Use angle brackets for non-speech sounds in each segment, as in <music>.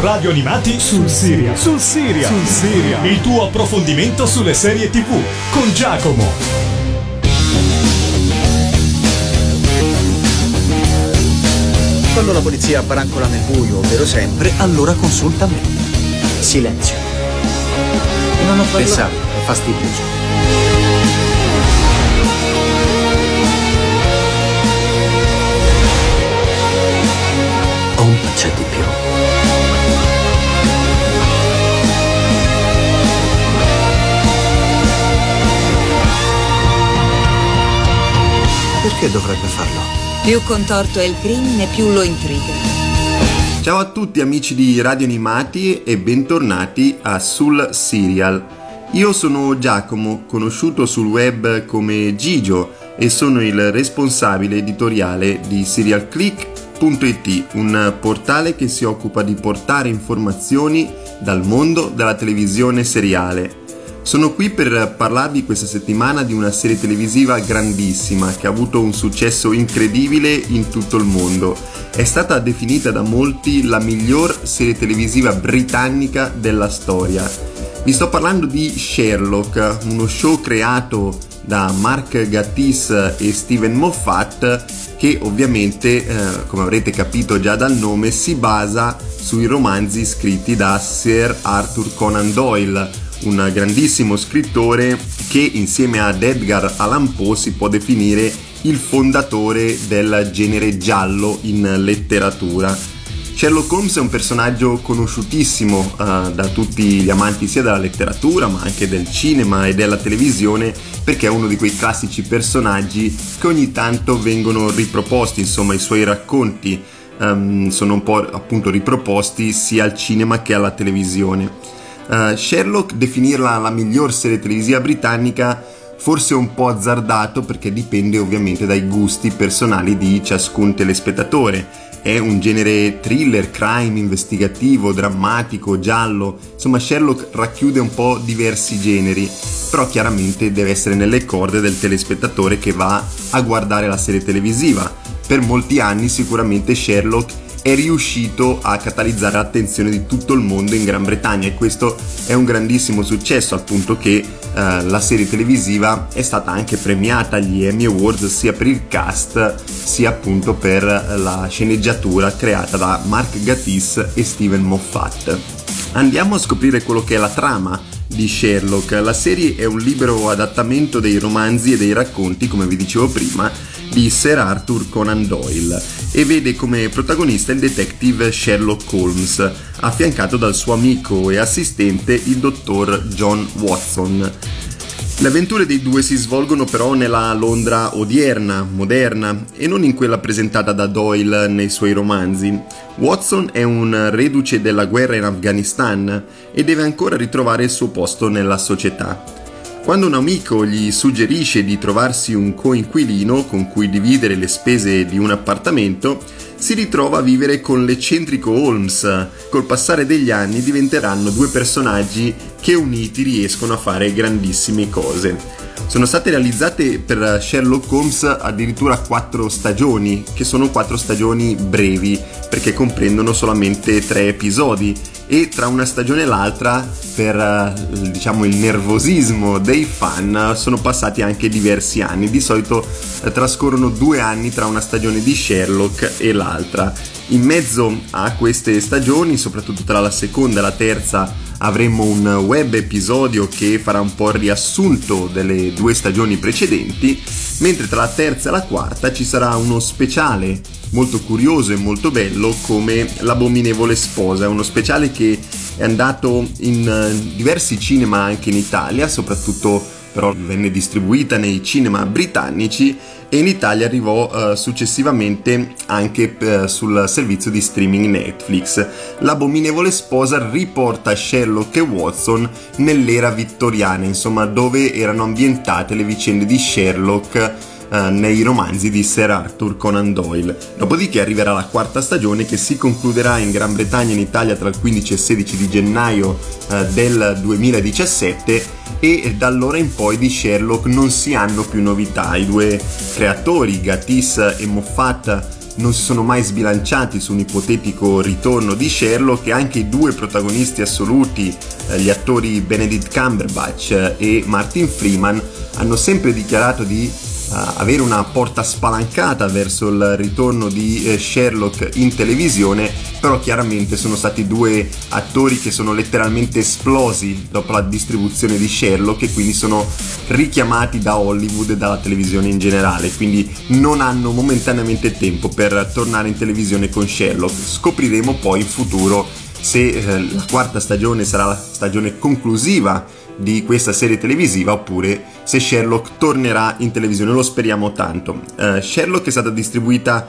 Radio Animati sul Siria. Sul Siria. Sul Siria. Il tuo approfondimento sulle serie TV con Giacomo. Quando la polizia barancola nel buio, ovvero sempre, allora consulta me. Silenzio. Non ho parlato. Pensavo, è fastidioso. Perché dovrebbe farlo? Più contorto è il crimine, più lo intriga. Ciao a tutti amici di Radio Animati e bentornati a Sul Serial. Io sono Giacomo, conosciuto sul web come Gigio e sono il responsabile editoriale di SerialClick.it, un portale che si occupa di portare informazioni dal mondo della televisione seriale. Sono qui per parlarvi questa settimana di una serie televisiva grandissima che ha avuto un successo incredibile in tutto il mondo. È stata definita da molti la miglior serie televisiva britannica della storia. Vi sto parlando di Sherlock, uno show creato da Mark Gattis e Steven Moffat che ovviamente, eh, come avrete capito già dal nome, si basa sui romanzi scritti da Sir Arthur Conan Doyle, un grandissimo scrittore che insieme ad Edgar Allan Poe si può definire il fondatore del genere giallo in letteratura. Sherlock Holmes è un personaggio conosciutissimo uh, da tutti gli amanti sia della letteratura ma anche del cinema e della televisione perché è uno di quei classici personaggi che ogni tanto vengono riproposti, insomma i suoi racconti um, sono un po' appunto riproposti sia al cinema che alla televisione. Uh, Sherlock definirla la miglior serie televisiva britannica forse è un po' azzardato perché dipende ovviamente dai gusti personali di ciascun telespettatore. È un genere thriller, crime, investigativo, drammatico, giallo, insomma Sherlock racchiude un po' diversi generi, però chiaramente deve essere nelle corde del telespettatore che va a guardare la serie televisiva. Per molti anni sicuramente Sherlock è riuscito a catalizzare l'attenzione di tutto il mondo in Gran Bretagna e questo è un grandissimo successo al punto che eh, la serie televisiva è stata anche premiata agli Emmy Awards sia per il cast sia appunto per la sceneggiatura creata da Mark Gatiss e Steven Moffat. Andiamo a scoprire quello che è la trama di Sherlock. La serie è un libero adattamento dei romanzi e dei racconti, come vi dicevo prima, di Sir Arthur Conan Doyle e vede come protagonista il detective Sherlock Holmes, affiancato dal suo amico e assistente il dottor John Watson. Le avventure dei due si svolgono però nella Londra odierna, moderna, e non in quella presentata da Doyle nei suoi romanzi. Watson è un reduce della guerra in Afghanistan e deve ancora ritrovare il suo posto nella società. Quando un amico gli suggerisce di trovarsi un coinquilino con cui dividere le spese di un appartamento, si ritrova a vivere con l'eccentrico Holmes. Col passare degli anni diventeranno due personaggi che uniti riescono a fare grandissime cose. Sono state realizzate per Sherlock Holmes addirittura quattro stagioni, che sono quattro stagioni brevi, perché comprendono solamente tre episodi e tra una stagione e l'altra per eh, diciamo il nervosismo dei fan sono passati anche diversi anni. Di solito eh, trascorrono due anni tra una stagione di Sherlock e l'altra in mezzo a queste stagioni soprattutto tra la seconda e la terza avremo un web episodio che farà un po' il riassunto delle due stagioni precedenti, mentre tra la terza e la quarta ci sarà uno speciale molto curioso e molto bello come L'abominevole sposa, uno speciale che è andato in eh, diversi cinema anche in Italia, soprattutto però venne distribuita nei cinema britannici e in Italia arrivò uh, successivamente anche uh, sul servizio di streaming Netflix. L'abominevole sposa riporta Sherlock e Watson nell'era vittoriana, insomma dove erano ambientate le vicende di Sherlock Uh, nei romanzi di Sir Arthur Conan Doyle. Dopodiché arriverà la quarta stagione che si concluderà in Gran Bretagna e in Italia tra il 15 e il 16 di gennaio uh, del 2017 e da allora in poi di Sherlock non si hanno più novità. I due creatori, Gattis e Moffat, non si sono mai sbilanciati su un ipotetico ritorno di Sherlock e anche i due protagonisti assoluti, eh, gli attori Benedict Cumberbatch e Martin Freeman, hanno sempre dichiarato di avere una porta spalancata verso il ritorno di eh, Sherlock in televisione, però chiaramente sono stati due attori che sono letteralmente esplosi dopo la distribuzione di Sherlock e quindi sono richiamati da Hollywood e dalla televisione in generale, quindi non hanno momentaneamente tempo per tornare in televisione con Sherlock. Scopriremo poi in futuro se eh, la quarta stagione sarà la stagione conclusiva di questa serie televisiva oppure se Sherlock tornerà in televisione, lo speriamo tanto. Uh, Sherlock è stata distribuita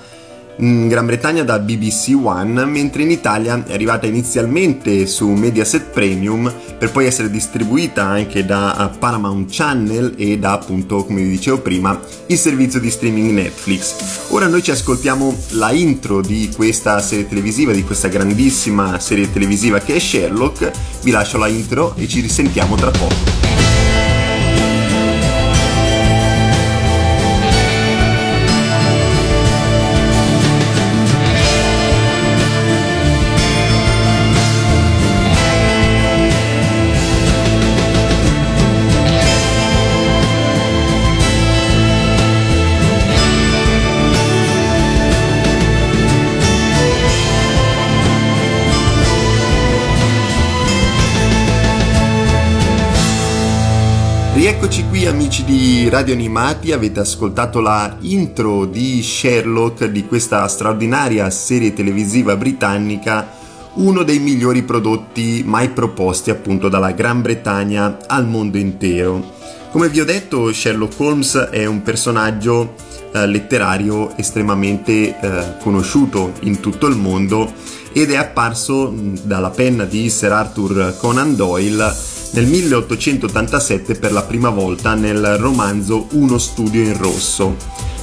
in Gran Bretagna da BBC One, mentre in Italia è arrivata inizialmente su Mediaset Premium per poi essere distribuita anche da Paramount Channel e da appunto, come vi dicevo prima, il servizio di streaming Netflix. Ora noi ci ascoltiamo la intro di questa serie televisiva, di questa grandissima serie televisiva che è Sherlock. Vi lascio la intro e ci risentiamo tra poco. Amici di Radio Animati, avete ascoltato la intro di Sherlock di questa straordinaria serie televisiva britannica, uno dei migliori prodotti mai proposti appunto dalla Gran Bretagna al mondo intero. Come vi ho detto, Sherlock Holmes è un personaggio eh, letterario estremamente eh, conosciuto in tutto il mondo ed è apparso dalla penna di Sir Arthur Conan Doyle nel 1887 per la prima volta nel romanzo Uno studio in rosso.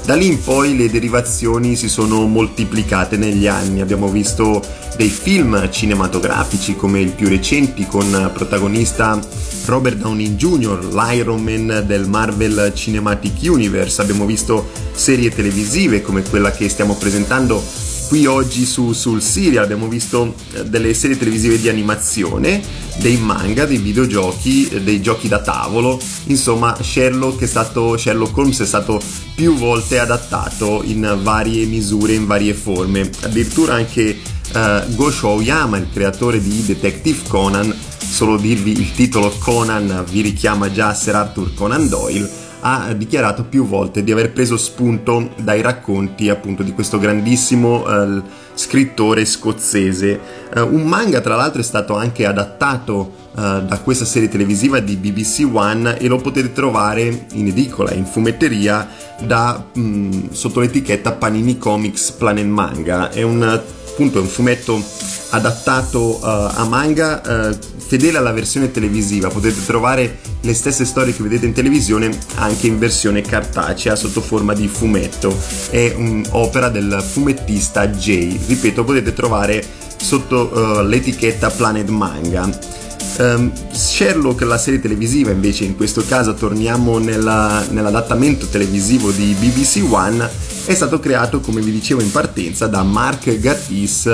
Da lì in poi le derivazioni si sono moltiplicate negli anni, abbiamo visto dei film cinematografici come i più recenti con protagonista Robert Downey Jr., l'Iron Man del Marvel Cinematic Universe, abbiamo visto serie televisive come quella che stiamo presentando qui oggi su, sul serial abbiamo visto eh, delle serie televisive di animazione, dei manga, dei videogiochi, eh, dei giochi da tavolo, insomma Sherlock, è stato, Sherlock Holmes è stato più volte adattato in varie misure, in varie forme, addirittura anche uh, Gosho Aoyama, il creatore di Detective Conan, solo dirvi il titolo Conan vi richiama già a Sir Arthur Conan Doyle, ha dichiarato più volte di aver preso spunto dai racconti appunto di questo grandissimo eh, scrittore scozzese. Eh, un manga tra l'altro è stato anche adattato eh, da questa serie televisiva di BBC One e lo potete trovare in edicola, in fumetteria da, mh, mm, sotto l'etichetta Panini Comics Planet Manga. È un, appunto, un fumetto adattato uh, a manga uh, fedele alla versione televisiva. Potete trovare le stesse storie che vedete in televisione anche in versione cartacea sotto forma di fumetto. È un'opera del fumettista Jay. Ripeto potete trovare sotto uh, l'etichetta Planet Manga. Um, Sherlock, la serie televisiva, invece, in questo caso torniamo nella, nell'adattamento televisivo di BBC One, è stato creato, come vi dicevo in partenza, da Mark Gatiss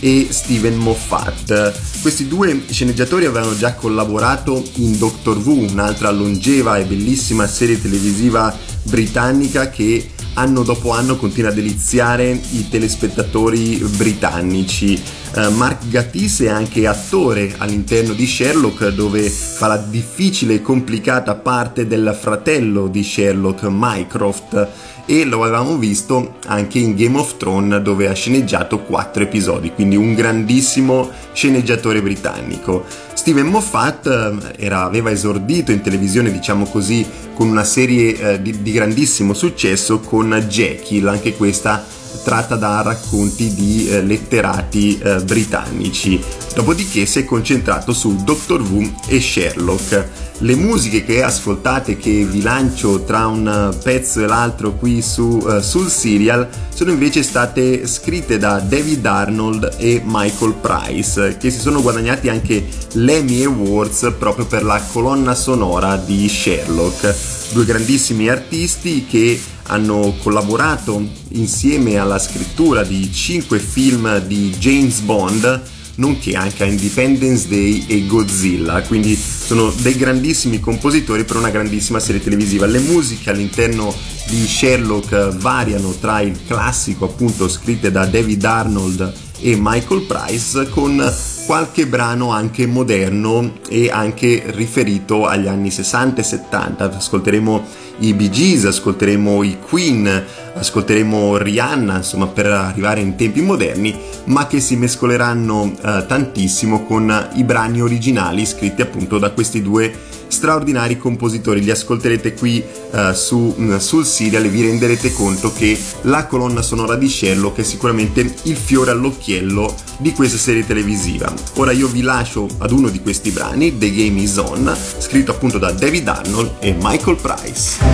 e Steven Moffat. Questi due sceneggiatori avevano già collaborato in Doctor Who, un'altra longeva e bellissima serie televisiva britannica che anno dopo anno continua a deliziare i telespettatori britannici. Uh, Mark Gatiss è anche attore all'interno di Sherlock dove fa la difficile e complicata parte del fratello di Sherlock, Mycroft e lo avevamo visto anche in Game of Thrones dove ha sceneggiato quattro episodi, quindi un grandissimo sceneggiatore britannico. Steven Moffat eh, era, aveva esordito in televisione, diciamo così, con una serie eh, di, di grandissimo successo con Jekyll, anche questa tratta da racconti di eh, letterati eh, britannici. Dopodiché si è concentrato su Doctor Who e Sherlock. Le musiche che ascoltate, che vi lancio tra un pezzo e l'altro qui su, uh, sul serial, sono invece state scritte da David Arnold e Michael Price, che si sono guadagnati anche l'Emmy Awards proprio per la colonna sonora di Sherlock. Due grandissimi artisti che hanno collaborato insieme alla scrittura di cinque film di James Bond nonché anche a Independence Day e Godzilla, quindi sono dei grandissimi compositori per una grandissima serie televisiva. Le musiche all'interno di Sherlock variano tra il classico appunto scritte da David Arnold e Michael Price con qualche brano anche moderno e anche riferito agli anni 60 e 70. Ascolteremo i Bee Gees, ascolteremo i Queen, ascolteremo Rihanna, insomma per arrivare in tempi moderni, ma che si mescoleranno eh, tantissimo con i brani originali scritti appunto da questi due straordinari compositori. Li ascolterete qui uh, su, uh, sul serial e vi renderete conto che la colonna sonora di Sherlock è sicuramente il fiore all'occhiello di questa serie televisiva. Ora io vi lascio ad uno di questi brani, The Game is On, scritto appunto da David Arnold e Michael Price.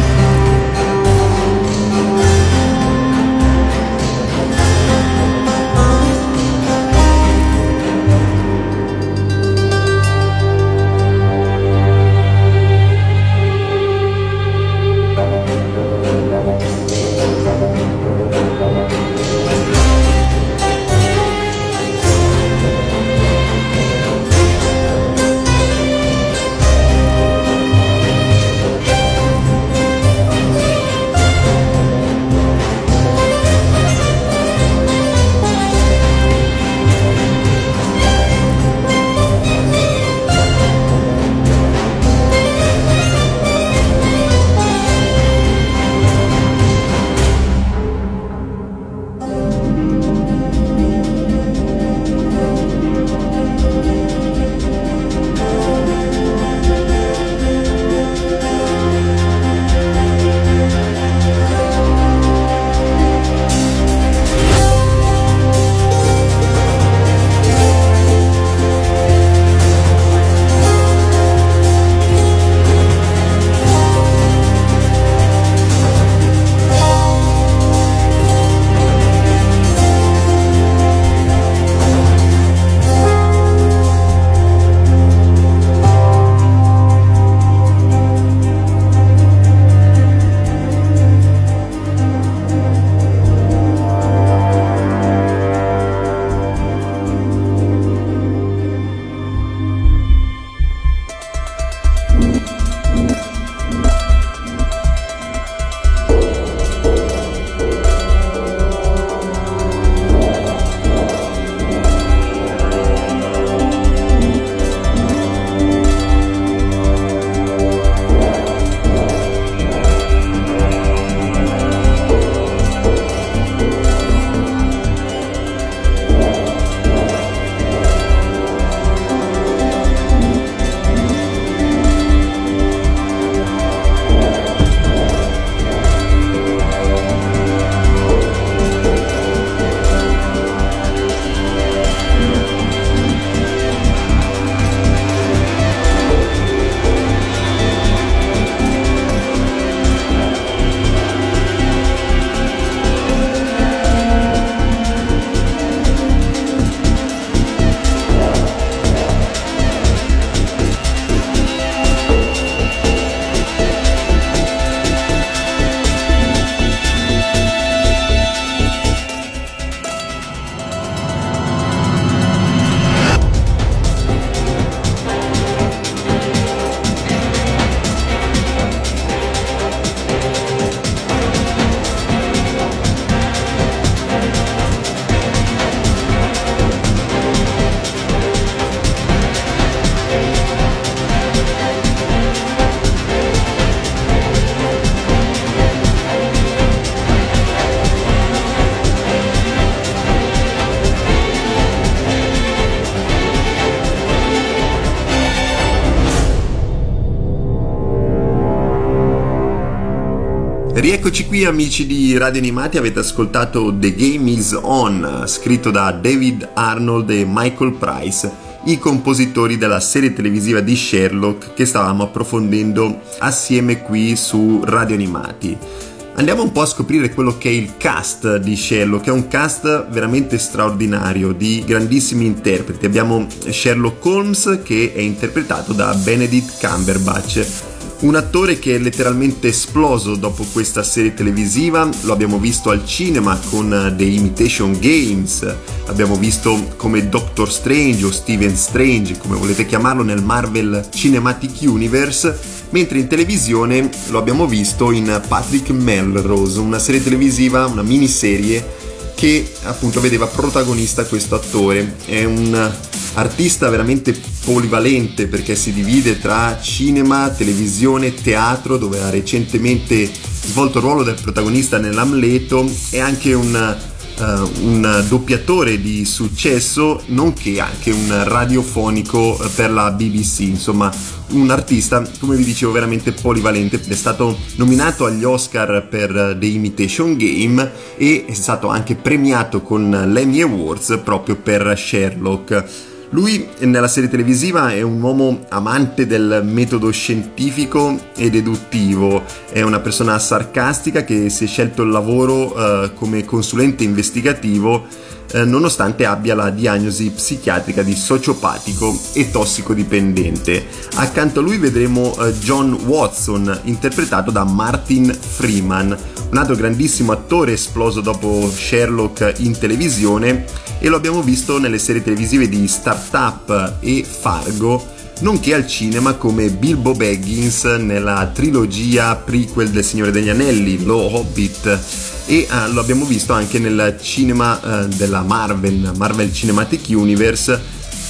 Rieccoci qui amici di Radio Animati, avete ascoltato The Game is On, scritto da David Arnold e Michael Price, i compositori della serie televisiva di Sherlock che stavamo approfondendo assieme qui su Radio Animati. Andiamo un po' a scoprire quello che è il cast di Sherlock, che è un cast veramente straordinario, di grandissimi interpreti. Abbiamo Sherlock Holmes che è interpretato da Benedict Cumberbatch Un attore che è letteralmente esploso dopo questa serie televisiva, lo abbiamo visto al cinema con The Imitation Games, abbiamo visto come Doctor Strange o Steven Strange, come volete chiamarlo, nel Marvel Cinematic Universe, mentre in televisione lo abbiamo visto in Patrick Melrose, una serie televisiva, una miniserie che appunto vedeva protagonista questo attore. È un artista veramente polivalente perché si divide tra cinema, televisione, teatro, dove ha recentemente svolto il ruolo del protagonista nell'Amleto e anche un Uh, un doppiatore di successo, nonché anche un radiofonico per la BBC, insomma un artista, come vi dicevo, veramente polivalente. È stato nominato agli Oscar per The Imitation Game e è stato anche premiato con l'Emmy Awards proprio per Sherlock. Lui nella serie televisiva è un uomo amante del metodo scientifico e deduttivo, è una persona sarcastica che si è scelto il lavoro eh, come consulente investigativo eh, nonostante abbia la diagnosi psichiatrica di sociopatico e tossicodipendente. Accanto a lui vedremo eh, John Watson, interpretato da Martin Freeman, un altro grandissimo attore esploso dopo Sherlock in televisione e lo abbiamo visto nelle serie televisive di Startup e Fargo nonché al cinema come Bilbo Baggins nella trilogia prequel del Signore degli Anelli, Lo Hobbit, e uh, lo abbiamo visto anche nel cinema uh, della Marvel, Marvel Cinematic Universe,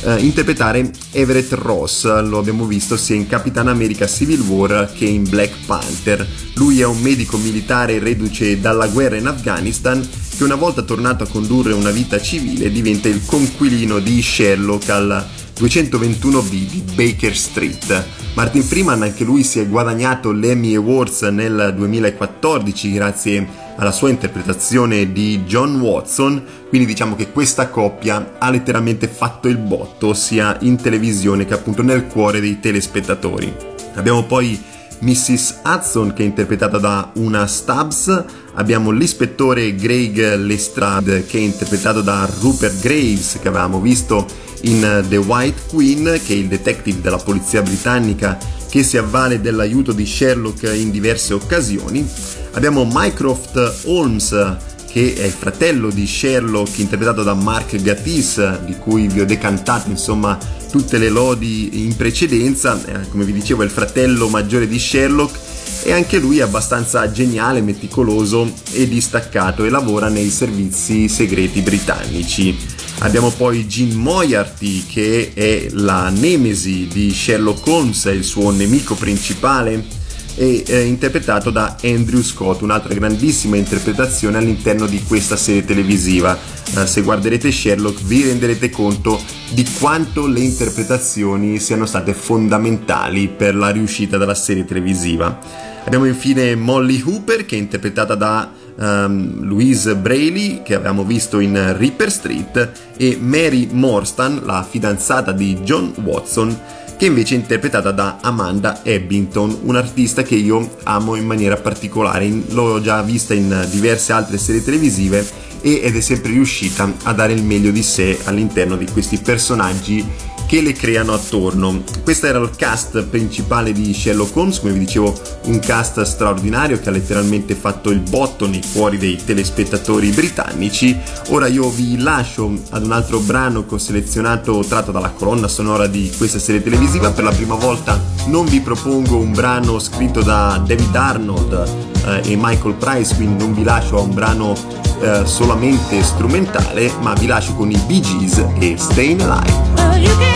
Uh, interpretare Everett Ross. Lo abbiamo visto sia in Capitan America Civil War che in Black Panther. Lui è un medico militare reduce dalla guerra in Afghanistan che una volta tornato a condurre una vita civile diventa il conquilino di Sherlock al 221B di Baker Street. Martin Freeman anche lui si è guadagnato l'Emmy Awards nel 2014 grazie alla sua interpretazione di John Watson, quindi diciamo che questa coppia ha letteralmente fatto il botto sia in televisione che appunto nel cuore dei telespettatori. Abbiamo poi Mrs. Hudson che è interpretata da una Stubbs, abbiamo l'ispettore Greg Lestrade che è interpretato da Rupert Graves che avevamo visto in The White Queen che è il detective della polizia britannica che si avvale dell'aiuto di Sherlock in diverse occasioni. Abbiamo Mycroft Holmes che è il fratello di Sherlock interpretato da Mark Gatiss di cui vi ho decantato insomma tutte le lodi in precedenza, eh, come vi dicevo è il fratello maggiore di Sherlock e anche lui è abbastanza geniale, meticoloso e distaccato e lavora nei servizi segreti britannici. Abbiamo poi Gene Moyarty che è la nemesi di Sherlock Holmes, il suo nemico principale e eh, interpretato da Andrew Scott, un'altra grandissima interpretazione all'interno di questa serie televisiva. Eh, se guarderete Sherlock vi renderete conto di quanto le interpretazioni siano state fondamentali per la riuscita della serie televisiva. Abbiamo infine Molly Hooper che è interpretata da um, Louise Brayley che abbiamo visto in Reaper Street e Mary Morstan, la fidanzata di John Watson che invece è interpretata da Amanda Ebbington, un'artista che io amo in maniera particolare. L'ho già vista in diverse altre serie televisive ed è sempre riuscita a dare il meglio di sé all'interno di questi personaggi che le creano attorno. Questo era il cast principale di Sherlock Holmes, come vi dicevo, un cast straordinario che ha letteralmente fatto il botto nei cuori dei telespettatori britannici. Ora io vi lascio ad un altro brano che ho selezionato tratto dalla colonna sonora di questa serie televisiva. Per la prima volta non vi propongo un brano scritto da David Arnold eh, e Michael Price, quindi non vi lascio a un brano eh, solamente strumentale, ma vi lascio con i Bee Gees e Staying Alive.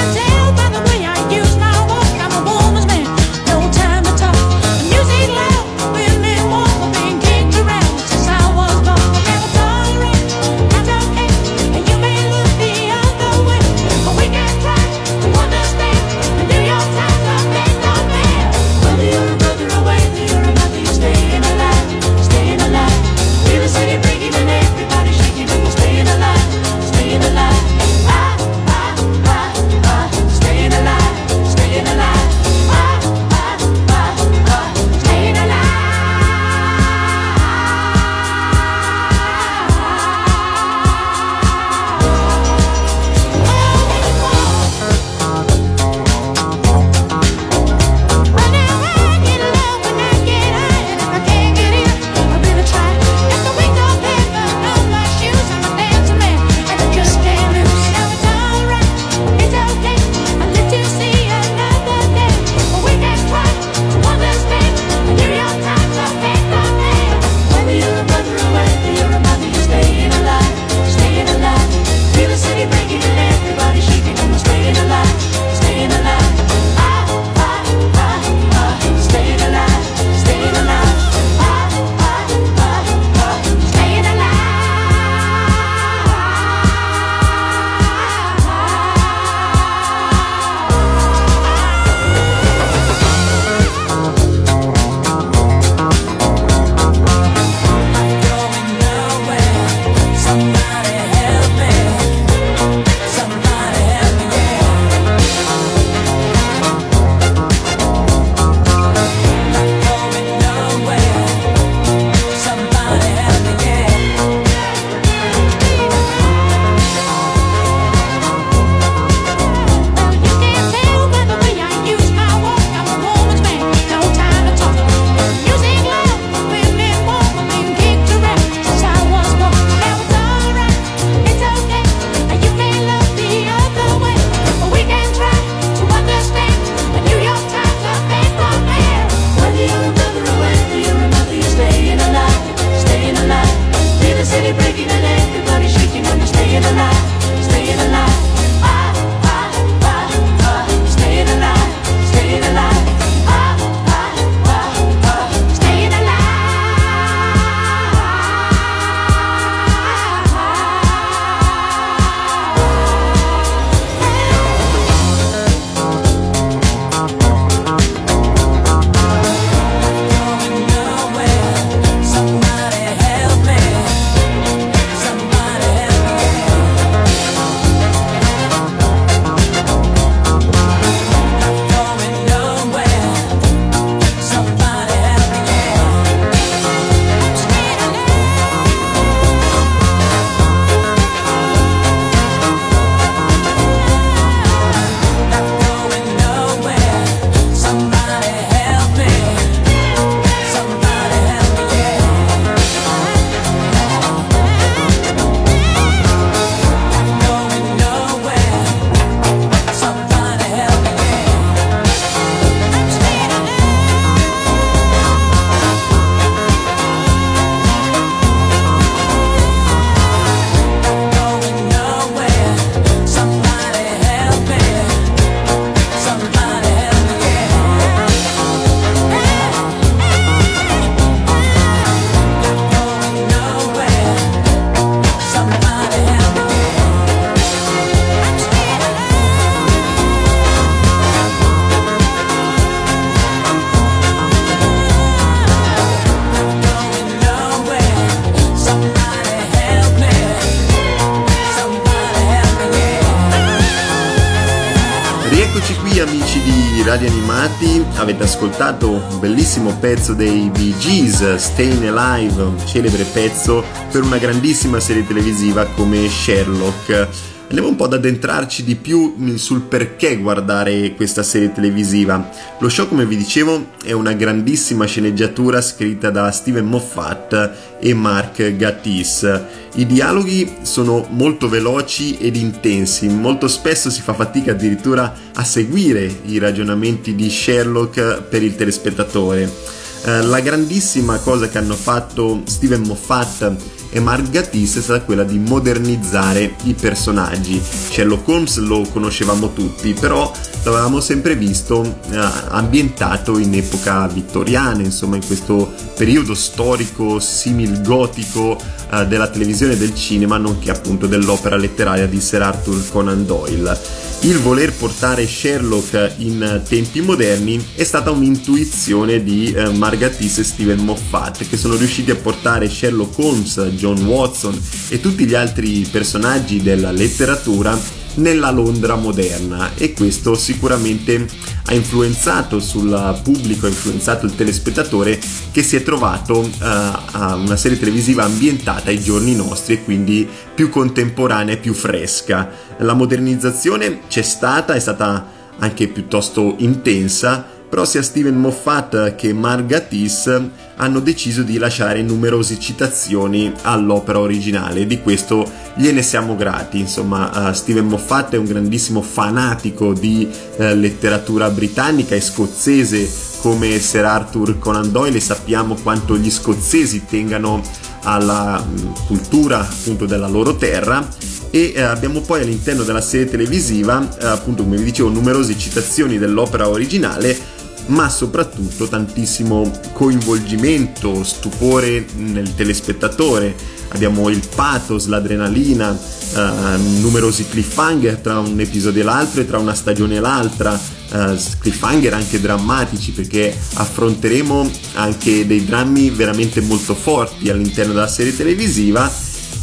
Pezzo dei Bee Gees, Staying Alive, un celebre pezzo per una grandissima serie televisiva come Sherlock. Andiamo un po' ad addentrarci di più sul perché guardare questa serie televisiva. Lo show, come vi dicevo, è una grandissima sceneggiatura scritta da Steven Moffat e Mark Gatiss. I dialoghi sono molto veloci ed intensi, molto spesso si fa fatica addirittura a seguire i ragionamenti di Sherlock per il telespettatore. Eh, la grandissima cosa che hanno fatto Steven Moffat e Mark Gatiss è stata quella di modernizzare i personaggi. Sherlock Holmes lo conoscevamo tutti, però l'avevamo sempre visto eh, ambientato in epoca vittoriana, insomma in questo periodo storico simil gotico eh, della televisione e del cinema, nonché appunto dell'opera letteraria di Sir Arthur Conan Doyle. Il voler portare Sherlock in tempi moderni è stata un'intuizione di eh, Margatis e Steven Moffat che sono riusciti a portare Sherlock Holmes, John Watson e tutti gli altri personaggi della letteratura nella Londra moderna e questo sicuramente ha influenzato sul pubblico, ha influenzato il telespettatore che si è trovato uh, a una serie televisiva ambientata ai giorni nostri e quindi più contemporanea e più fresca. La modernizzazione c'è stata, è stata anche piuttosto intensa, però sia Steven Moffat che Mark Gatiss hanno deciso di lasciare numerose citazioni all'opera originale. Di questo gliene siamo grati. Insomma uh, Steven Moffat è un grandissimo fanatico di uh, letteratura britannica e scozzese come Sir Arthur Conan Doyle. E sappiamo quanto gli scozzesi tengano alla um, cultura appunto della loro terra. E eh, abbiamo poi all'interno della serie televisiva eh, appunto come vi dicevo numerose citazioni dell'opera originale ma soprattutto tantissimo coinvolgimento, stupore nel telespettatore. Abbiamo il pathos, l'adrenalina, uh, numerosi cliffhanger tra un episodio e l'altro e tra una stagione e l'altra, uh, cliffhanger anche drammatici perché affronteremo anche dei drammi veramente molto forti all'interno della serie televisiva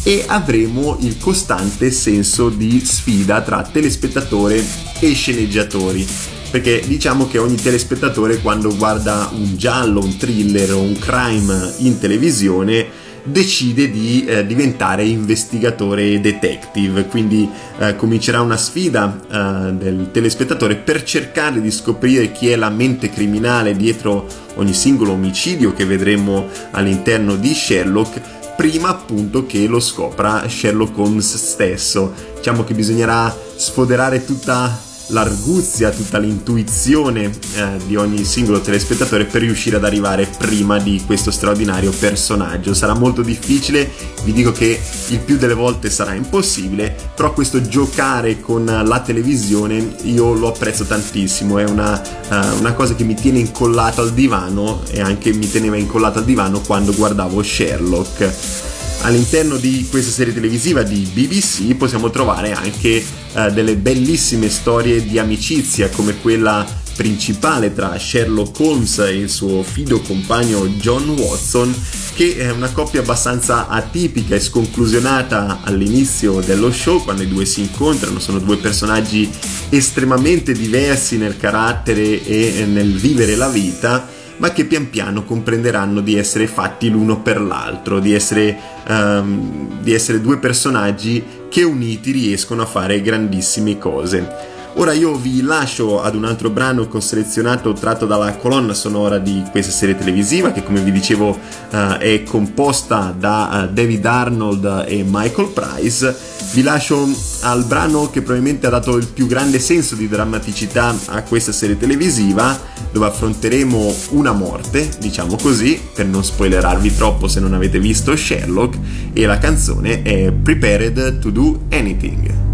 e avremo il costante senso di sfida tra telespettatore e sceneggiatori perché diciamo che ogni telespettatore quando guarda un giallo, un thriller o un crime in televisione decide di eh, diventare investigatore detective, quindi eh, comincerà una sfida eh, del telespettatore per cercare di scoprire chi è la mente criminale dietro ogni singolo omicidio che vedremo all'interno di Sherlock prima appunto che lo scopra Sherlock Holmes stesso. Diciamo che bisognerà sfoderare tutta l'arguzia, tutta l'intuizione eh, di ogni singolo telespettatore per riuscire ad arrivare prima di questo straordinario personaggio. Sarà molto difficile, vi dico che il più delle volte sarà impossibile, però questo giocare con la televisione io lo apprezzo tantissimo, è una, uh, una cosa che mi tiene incollato al divano e anche mi teneva incollato al divano quando guardavo Sherlock all'interno di questa serie televisiva di BBC possiamo trovare anche uh, delle bellissime storie di amicizia come quella principale tra Sherlock Holmes e il suo fido compagno John Watson che è una coppia abbastanza atipica e sconclusionata all'inizio dello show quando i due si incontrano sono due personaggi estremamente diversi nel carattere e nel vivere la vita ma che pian piano comprenderanno di essere fatti l'uno per l'altro, di essere, um, di essere due personaggi che uniti riescono a fare grandissime cose. Ora io vi lascio ad un altro brano che ho selezionato tratto dalla colonna sonora di questa serie televisiva che come vi dicevo uh, è composta da uh, David Arnold e Michael Price. Vi lascio al brano che probabilmente ha dato il più grande senso di drammaticità a questa serie televisiva dove affronteremo una morte, diciamo così, per non spoilerarvi troppo se non avete visto Sherlock e la canzone è Prepared to Do Anything.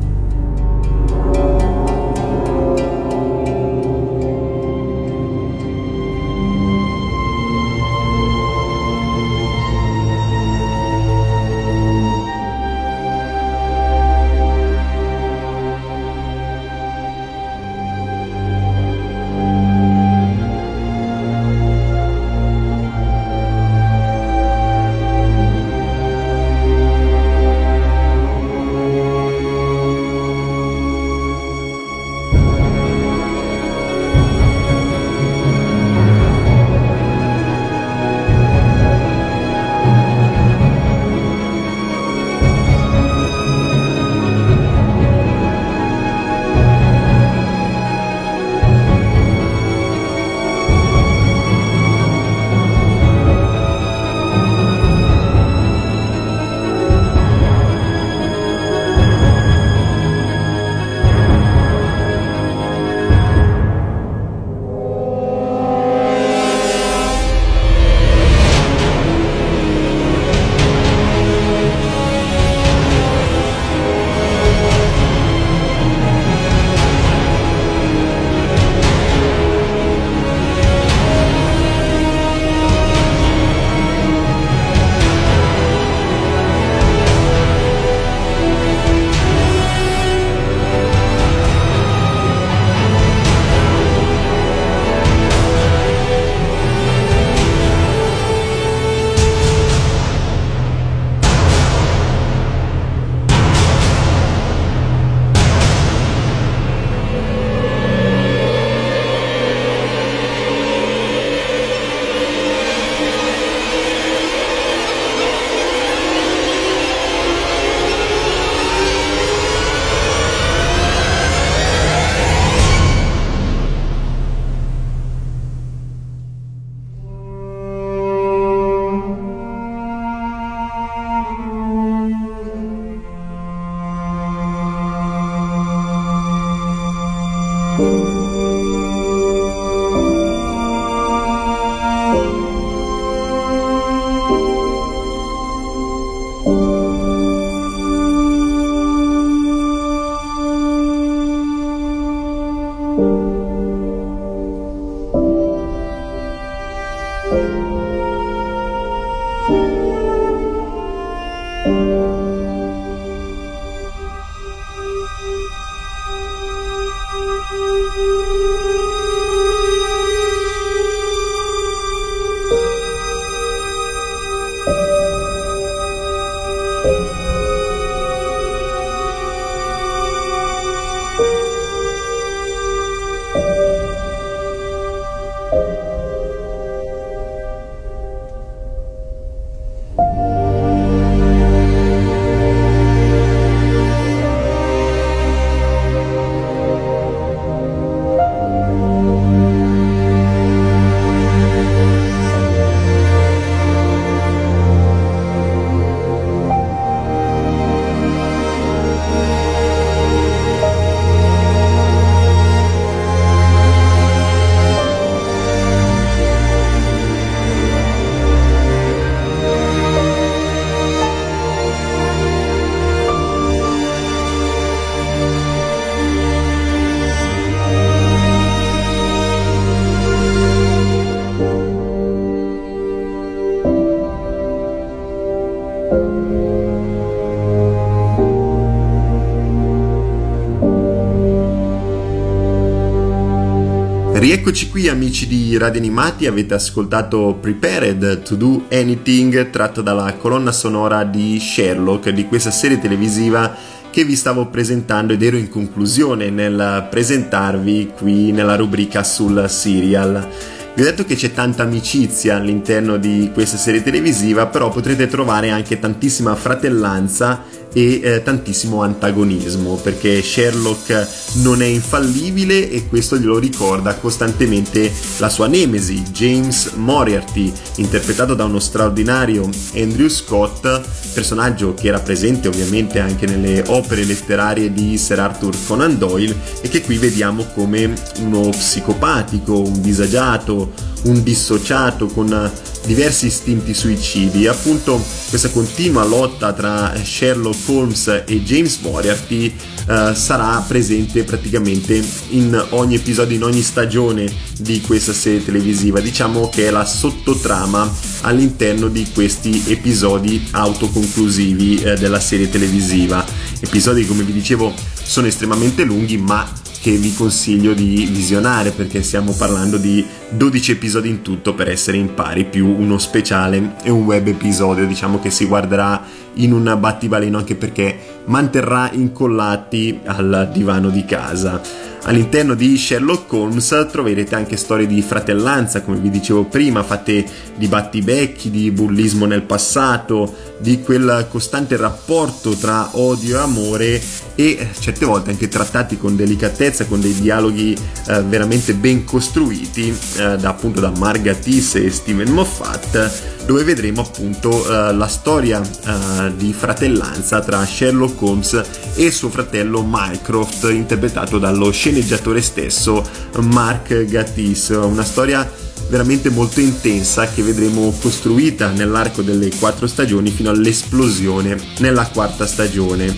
Rieccoci qui amici di Radio Animati, avete ascoltato Prepared to Do Anything tratto dalla colonna sonora di Sherlock, di questa serie televisiva che vi stavo presentando ed ero in conclusione nel presentarvi qui nella rubrica sul serial. Vi ho detto che c'è tanta amicizia all'interno di questa serie televisiva, però potrete trovare anche tantissima fratellanza e eh, tantissimo antagonismo perché Sherlock non è infallibile e questo glielo ricorda costantemente la sua nemesi James Moriarty interpretato da uno straordinario Andrew Scott personaggio che era presente ovviamente anche nelle opere letterarie di Sir Arthur Conan Doyle e che qui vediamo come uno psicopatico un disagiato un dissociato con diversi istinti suicidi. Appunto, questa continua lotta tra Sherlock Holmes e James Moriarty eh, sarà presente praticamente in ogni episodio, in ogni stagione di questa serie televisiva. Diciamo che è la sottotrama all'interno di questi episodi autoconclusivi eh, della serie televisiva. Episodi, come vi dicevo, sono estremamente lunghi, ma che vi consiglio di visionare perché stiamo parlando di 12 episodi in tutto per essere in pari più uno speciale e un web episodio diciamo che si guarderà in un battibaleno anche perché manterrà incollati al divano di casa All'interno di Sherlock Holmes troverete anche storie di fratellanza, come vi dicevo prima, fatte di battibecchi, di bullismo nel passato, di quel costante rapporto tra odio e amore e certe volte anche trattati con delicatezza, con dei dialoghi eh, veramente ben costruiti eh, da appunto da Marga Tiss e Steven Moffat dove vedremo appunto uh, la storia uh, di fratellanza tra Sherlock Holmes e suo fratello Mycroft, interpretato dallo sceneggiatore stesso Mark Gatiss. Una storia veramente molto intensa che vedremo costruita nell'arco delle quattro stagioni fino all'esplosione nella quarta stagione.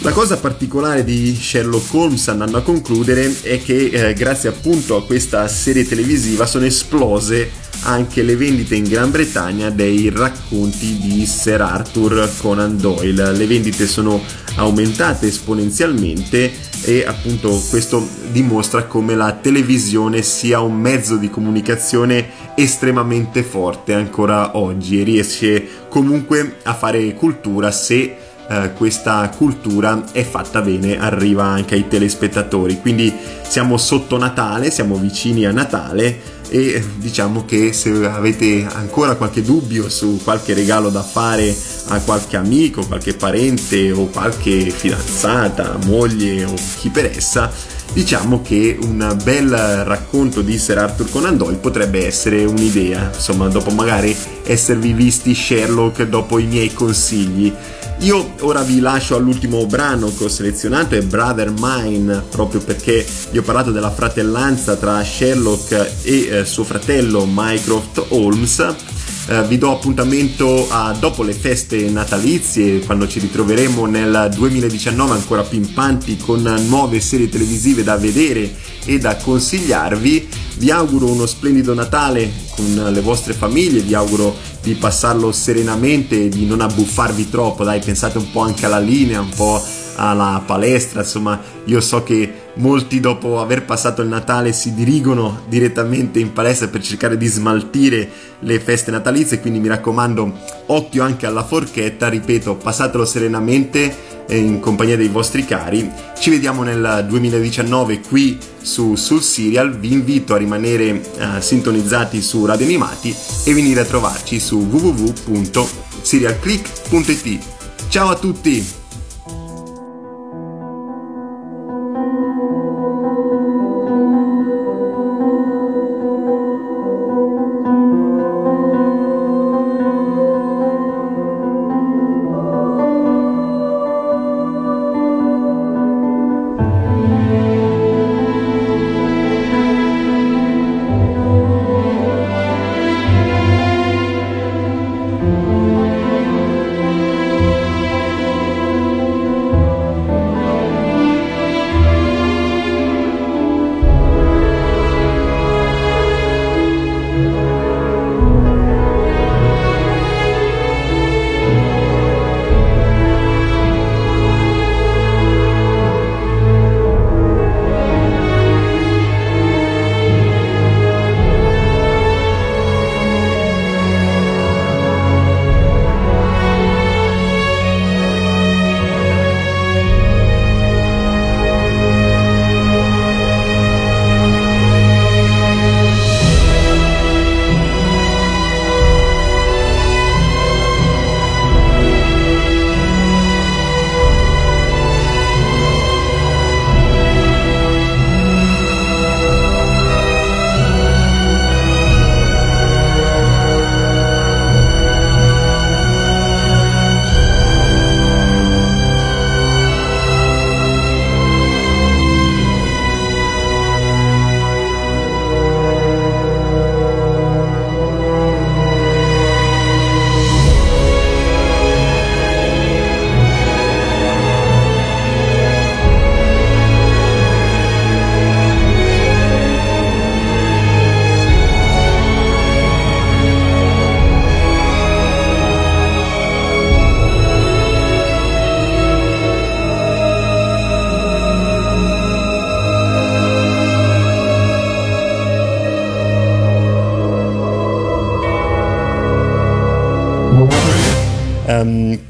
La cosa particolare di Sherlock Holmes andando a concludere è che eh, grazie appunto a questa serie televisiva sono esplose anche le vendite in Gran Bretagna dei racconti di Sir Arthur Conan Doyle. Le vendite sono aumentate esponenzialmente e appunto questo dimostra come la televisione sia un mezzo di comunicazione estremamente forte ancora oggi e riesce comunque a fare cultura se eh, questa cultura è fatta bene, arriva anche ai telespettatori. Quindi siamo sotto Natale, siamo vicini a Natale e diciamo che se avete ancora qualche dubbio su qualche regalo da fare a qualche amico, qualche parente o qualche fidanzata, moglie o chi per essa, diciamo che un bel racconto di Sir Arthur Conan Doyle potrebbe essere un'idea, insomma, dopo magari esservi visti Sherlock dopo i miei consigli Io ora vi lascio all'ultimo brano che ho selezionato, è Brother Mine, proprio perché vi ho parlato della fratellanza tra Sherlock e eh, suo fratello Mycroft Holmes. Uh, vi do appuntamento a dopo le feste natalizie, quando ci ritroveremo nel 2019 ancora pimpanti con nuove serie televisive da vedere e da consigliarvi. Vi auguro uno splendido Natale con le vostre famiglie, vi auguro di passarlo serenamente di non abbuffarvi troppo, dai, pensate un po' anche alla linea, un po' alla palestra, insomma, io so che molti dopo aver passato il Natale si dirigono direttamente in palestra per cercare di smaltire le feste natalizie, quindi mi raccomando, occhio anche alla forchetta, ripeto, passatelo serenamente in compagnia dei vostri cari. Ci vediamo nel 2019 qui su sul serial. Vi invito a rimanere uh, sintonizzati su Radio Animati e venire a trovarci su www.serialclick.it. Ciao a tutti!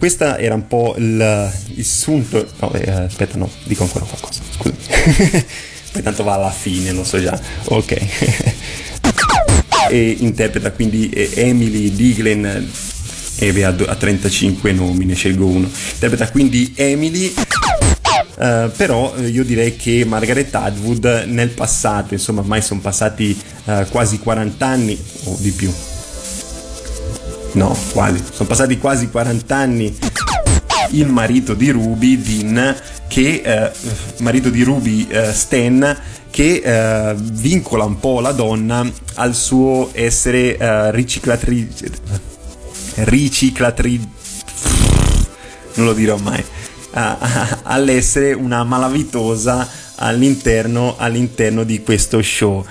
Questa era un po' il, il sunto. No, eh, aspetta, no, dico ancora qualcosa. Scusami. <laughs> Poi tanto va alla fine, lo so già. Ok. <laughs> e interpreta quindi eh, Emily Diglen. E ha, ha 35 nomi, ne scelgo uno. Interpreta quindi Emily. Uh, però io direi che Margaret Atwood nel passato, insomma ormai sono passati uh, quasi 40 anni o di più, no, quasi, sono passati quasi 40 anni il marito di Ruby, Dean, che eh, marito di Ruby, eh, Stan, che eh, vincola un po' la donna al suo essere eh, riciclatrice riciclatrice non lo dirò mai all'essere una malavitosa all'interno, all'interno di questo show.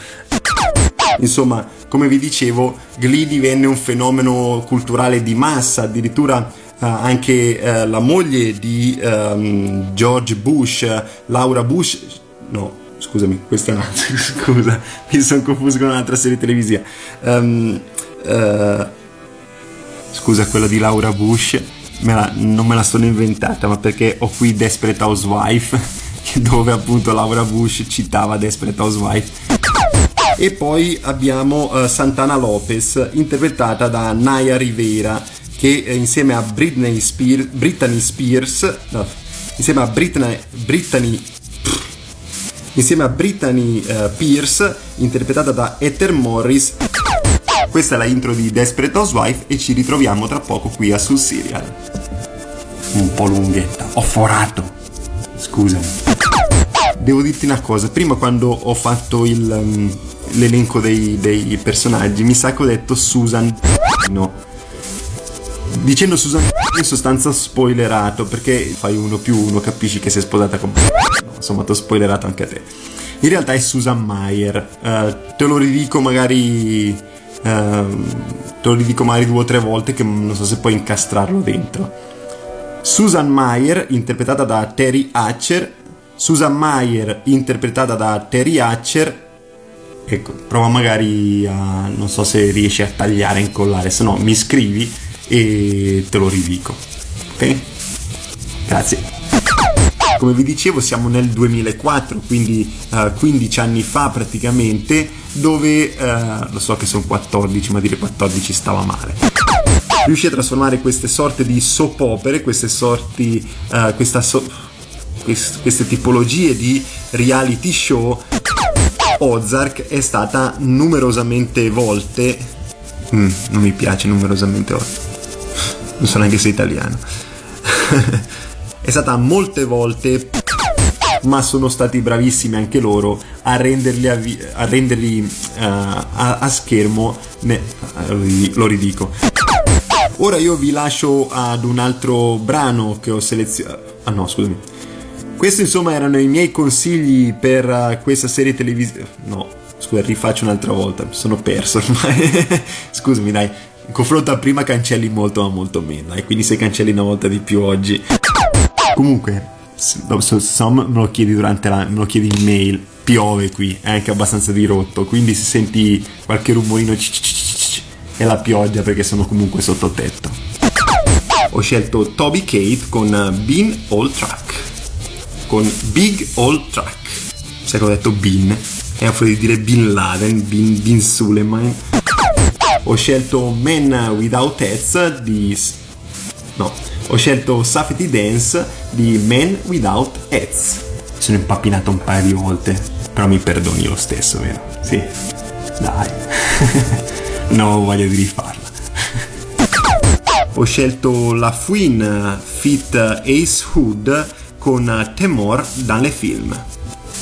Insomma come vi dicevo, Glee divenne un fenomeno culturale di massa, addirittura uh, anche uh, la moglie di um, George Bush, Laura Bush, no, scusami, questa è un'altra, <laughs> scusa, mi sono confuso con un'altra serie televisiva. Um, uh, scusa, quella di Laura Bush, me la, non me la sono inventata, ma perché ho qui Desperate Housewife, <laughs> dove appunto Laura Bush citava Desperate Housewife e poi abbiamo uh, Santana Lopez interpretata da Naya Rivera che eh, insieme a Britney Spears, Britney Spears no, insieme a Britney, Britney insieme a Brittany uh, Pierce interpretata da Ether Morris questa è la intro di Desperate Housewife e ci ritroviamo tra poco qui a Sul Serial un po' lunghetta. Ho forato. Scusami. Devo dirti una cosa, prima quando ho fatto il, um, l'elenco dei, dei personaggi. Mi sa che ho detto Susan. No. Dicendo Susan in sostanza spoilerato perché fai uno più uno capisci che sei sposata con insomma ti ho spoilerato anche a te. In realtà è Susan Mayer uh, te lo ridico magari uh, te lo ridico magari due o tre volte che non so se puoi incastrarlo dentro. Susan Mayer interpretata da Terry Hatcher. Susan Mayer interpretata da Terry Hatcher ecco prova magari a non so se riesci a tagliare e incollare se no mi scrivi e te lo ridico. Ok? Grazie. Come vi dicevo siamo nel 2004, quindi uh, 15 anni fa praticamente, dove uh, lo so che sono 14, ma dire 14 stava male. Riuscì a trasformare queste sorte di soap opere, queste sorti, uh, so- quest- queste tipologie di reality show. Ozark è stata numerosamente volte mm, non mi piace numerosamente volte non so neanche se è italiano. <laughs> è stata molte volte, ma sono stati bravissimi anche loro a renderli a, vi- a, renderli, uh, a-, a schermo, ne- lo ridico. Ora io vi lascio ad un altro brano che ho selezionato. Ah no, scusami. Questi insomma erano i miei consigli per uh, questa serie televisiva. No, scusa, rifaccio un'altra volta, mi sono perso ormai. <laughs> Scusami, dai in confronto a prima cancelli molto ma molto meno e quindi se cancelli una volta di più oggi comunque se me lo chiedi durante la me lo chiedi in mail piove qui è anche abbastanza dirotto quindi se senti qualche rumorino è la pioggia perché sono comunque sotto tetto ho scelto Toby Kate con Bean All Truck con Big All Truck sai che ho detto Bean è a fuori di dire Bin Laden Bin, Bin Suleiman ho scelto Men Without Heads di... no, ho scelto Safety Dance di Men Without Heads. Sono impappinato un paio di volte, però mi perdoni lo stesso, vero? Sì, dai, <laughs> non ho voglia di rifarla. ho scelto la Fouine Fit Ace Hood con Temor dalle film.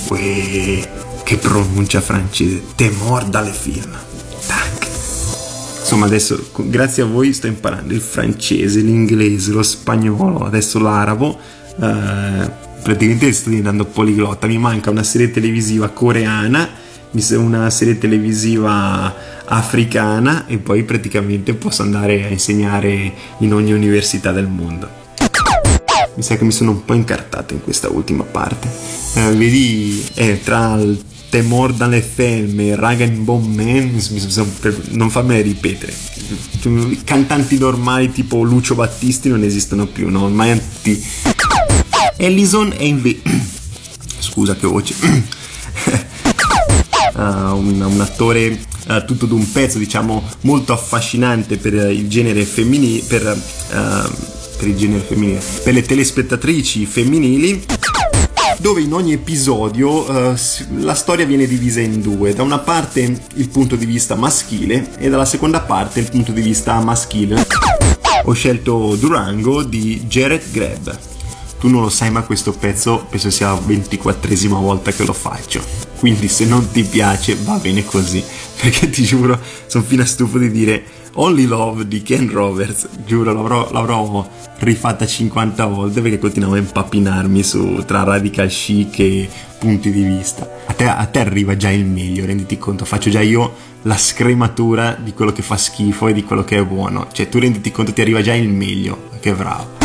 Uè, che pronuncia francese, Temor dalle film. Tac. Insomma, adesso grazie a voi sto imparando il francese, l'inglese, lo spagnolo, adesso l'arabo. Eh, praticamente sto diventando poliglotta. Mi manca una serie televisiva coreana, una serie televisiva africana e poi praticamente posso andare a insegnare in ogni università del mondo. Mi sa che mi sono un po' incartato in questa ultima parte. Eh, vedi, eh, tra il Temor dalle Felme, Raga in Bomb Man, non farmene ripetere. Cantanti normali tipo Lucio Battisti non esistono più, no? Ormai anti... Ellison è invece... <coughs> Scusa che voce. uh, <coughs> un, un, attore uh, tutto d'un pezzo, diciamo, molto affascinante per il genere femminile, per, uh, per il genere femminile, per le telespettatrici femminili dove in ogni episodio uh, la storia viene divisa in due. Da una parte il punto di vista maschile e dalla seconda parte il punto di vista maschile. Ho scelto Durango di Jared Greb. Tu non lo sai, ma questo pezzo penso sia la ventiquattresima volta che lo faccio. Quindi se non ti piace va bene così. <laughs> Perché ti giuro, sono fino a stufo di dire Only Love di Ken Roberts. Giuro, l'avrò, l'avrò rifatta 50 volte perché continuavo a impappinarmi su tra radical chic e punti di vista. A te, a te arriva già il meglio, renditi conto, faccio già io la scrematura di quello che fa schifo e di quello che è buono. Cioè, tu renditi conto, ti arriva già il meglio. Che bravo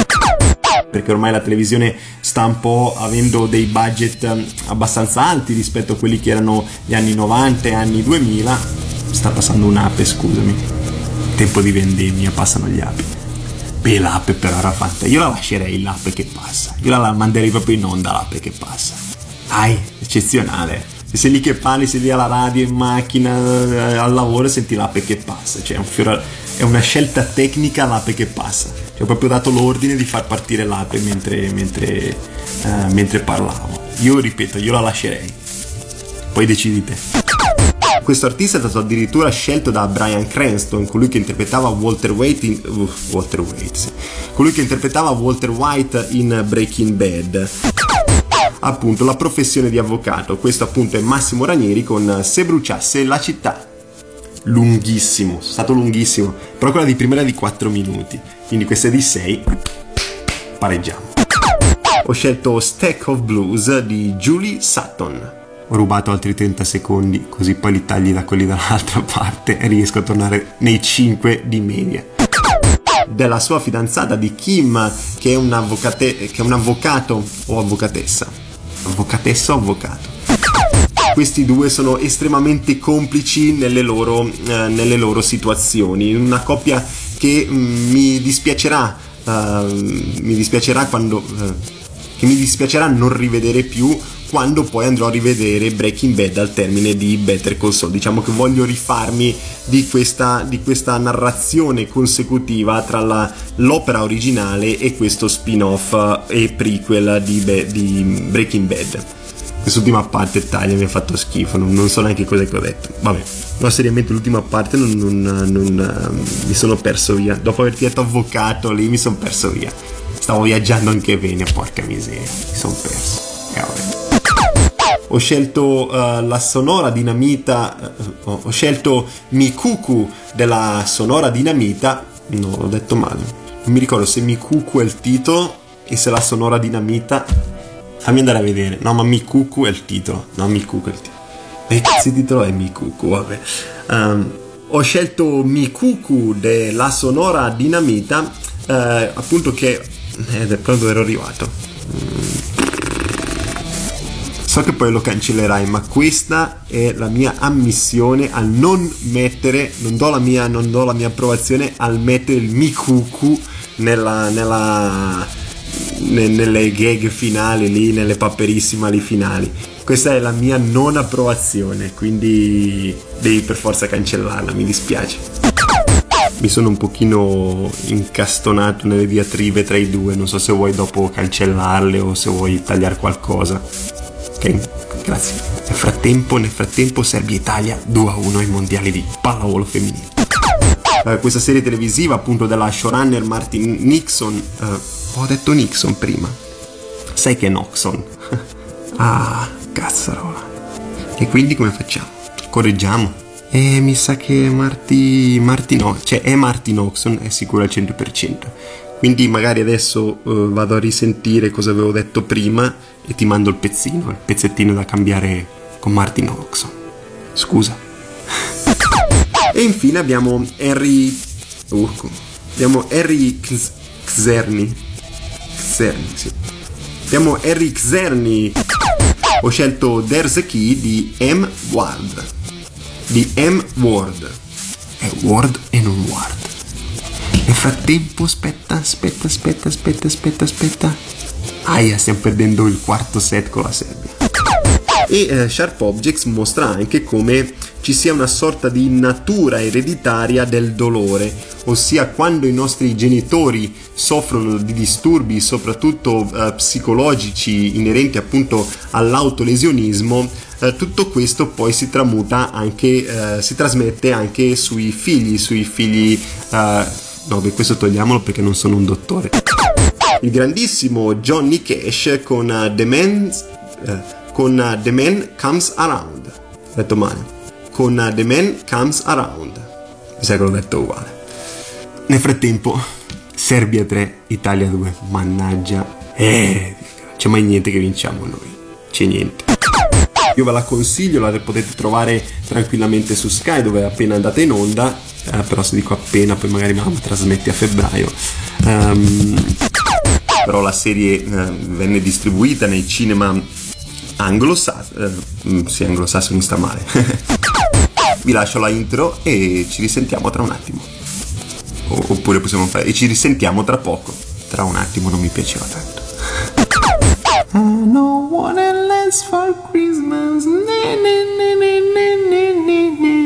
perché ormai la televisione sta un po' avendo dei budget um, abbastanza alti rispetto a quelli che erano gli anni 90 e anni 2000 sta passando un'ape scusami tempo di vendemmia passano gli api Beh, l'ape però era fantastica. Io la lascerei l'ape che passa. Io la manderei proprio in onda l'ape che passa. Dai, eccezionale. Se sei lì che parli, sei lì alla radio, in macchina, eh, al lavoro, senti l'ape che passa. Cioè, è, un fiore, è una scelta tecnica l'ape che passa. Cioè, ho proprio dato l'ordine di far partire l'ape mentre, mentre, uh, mentre parlavo. Io ripeto, io la lascerei. Poi decidi te. questo artista è stato addirittura scelto da Brian Cranston, colui che interpretava Walter White in, uh, Walter White, sì. colui che interpretava Walter White in Breaking Bad appunto la professione di avvocato. Questo appunto è Massimo Ranieri con Se bruciasse la città. Lunghissimo, è stato lunghissimo, però quella di prima era di 4 minuti, quindi questa è di 6, pareggiamo. Ho scelto Stack of Blues di Julie Sutton. Ho rubato altri 30 secondi, così poi li tagli da quelli dall'altra <laughs> parte e riesco a tornare nei 5 di media della sua fidanzata di Kim che è che è un avvocato o avvocatessa avvocatessa o avvocato questi due sono estremamente complici nelle loro, eh, nelle loro situazioni una coppia che mm, mi dispiacerà uh, mi dispiacerà quando uh, che mi dispiacerà non rivedere più quando poi andrò a rivedere Breaking Bad al termine di Better Call Saul. Diciamo che voglio rifarmi di questa, di questa narrazione consecutiva tra la, l'opera originale e questo spin-off e prequel di, di Breaking Bad. Quest'ultima parte taglia mi ha fatto schifo, non, non so neanche cosa che ho detto. Vabbè, no, seriamente l'ultima parte non, non, non mi sono perso via. Dopo averti detto avvocato lì mi sono perso via. Stavo viaggiando anche bene, porca miseria, mi sono perso. E vabbè ho scelto uh, la sonora dinamita, uh, ho scelto Mikuku della sonora dinamita, no, l'ho detto male, non mi ricordo se Mikuku è il titolo e se la sonora dinamita, fammi andare a vedere, no ma Mikuku è il titolo, no Mikuku è il titolo, e che titolo è Mikuku, vabbè. Um, ho scelto Mikuku della sonora dinamita, uh, appunto che, ed è proprio ero arrivato. Mm. So che poi lo cancellerai, ma questa è la mia ammissione a non mettere, non do la mia, do la mia approvazione al mettere il Mikuku nella, nella, ne, nelle gag finali lì, nelle paperissimali finali. Questa è la mia non approvazione, quindi devi per forza cancellarla, mi dispiace. Mi sono un pochino incastonato nelle diatribe tra i due, non so se vuoi dopo cancellarle o se vuoi tagliare qualcosa. Ok, grazie. Nel frattempo, nel frattempo Serbia-Italia 2-1 ai mondiali di pallavolo femminile. Uh, questa serie televisiva appunto della showrunner Martin Nixon, uh, ho detto Nixon prima, sai che è Noxon. <laughs> ah, cazzarola. E quindi come facciamo? Correggiamo. E mi sa che Marty, Marty no, cioè è Martin Oxon, è sicuro al 100%. Quindi magari adesso uh, vado a risentire cosa avevo detto prima e ti mando il pezzino, il pezzettino da cambiare con Martin Oxon. Scusa. <laughs> e infine abbiamo Harry... Uh, abbiamo Harry Xerni. Xerni, sì. Abbiamo Harry Xerni. Ho scelto There's a Key di M. Ward. Di M. Ward. È Ward e non Ward. Nel frattempo, aspetta, aspetta, aspetta, aspetta, aspetta, aspetta. Aia, stiamo perdendo il quarto set con la Serbia. E eh, Sharp Objects mostra anche come ci sia una sorta di natura ereditaria del dolore, ossia quando i nostri genitori soffrono di disturbi, soprattutto eh, psicologici inerenti appunto all'autolesionismo, eh, tutto questo poi si tramuta anche, eh, si trasmette anche sui figli, sui figli eh, No, beh, questo togliamolo perché non sono un dottore. Il grandissimo Johnny Cash con uh, The Man, uh, con The Man Comes Around. Ho detto male. Con The Man Comes Around. Mi sa che l'ho detto uguale. Nel frattempo, Serbia 3, Italia 2. Mannaggia. Eh, c'è mai niente che vinciamo noi. C'è niente. Io ve la consiglio, la potete trovare tranquillamente su Sky dove è appena andata in onda eh, però se dico appena poi magari mi trasmetti a febbraio. Um, però la serie eh, venne distribuita nei cinema anglosassoni, eh, mm, sì anglosassoni sta male. <laughs> Vi lascio la intro e ci risentiamo tra un attimo. Oppure possiamo fare... E ci risentiamo tra poco. Tra un attimo non mi piaceva tanto. I know what less for Christmas. Ne, ne, sul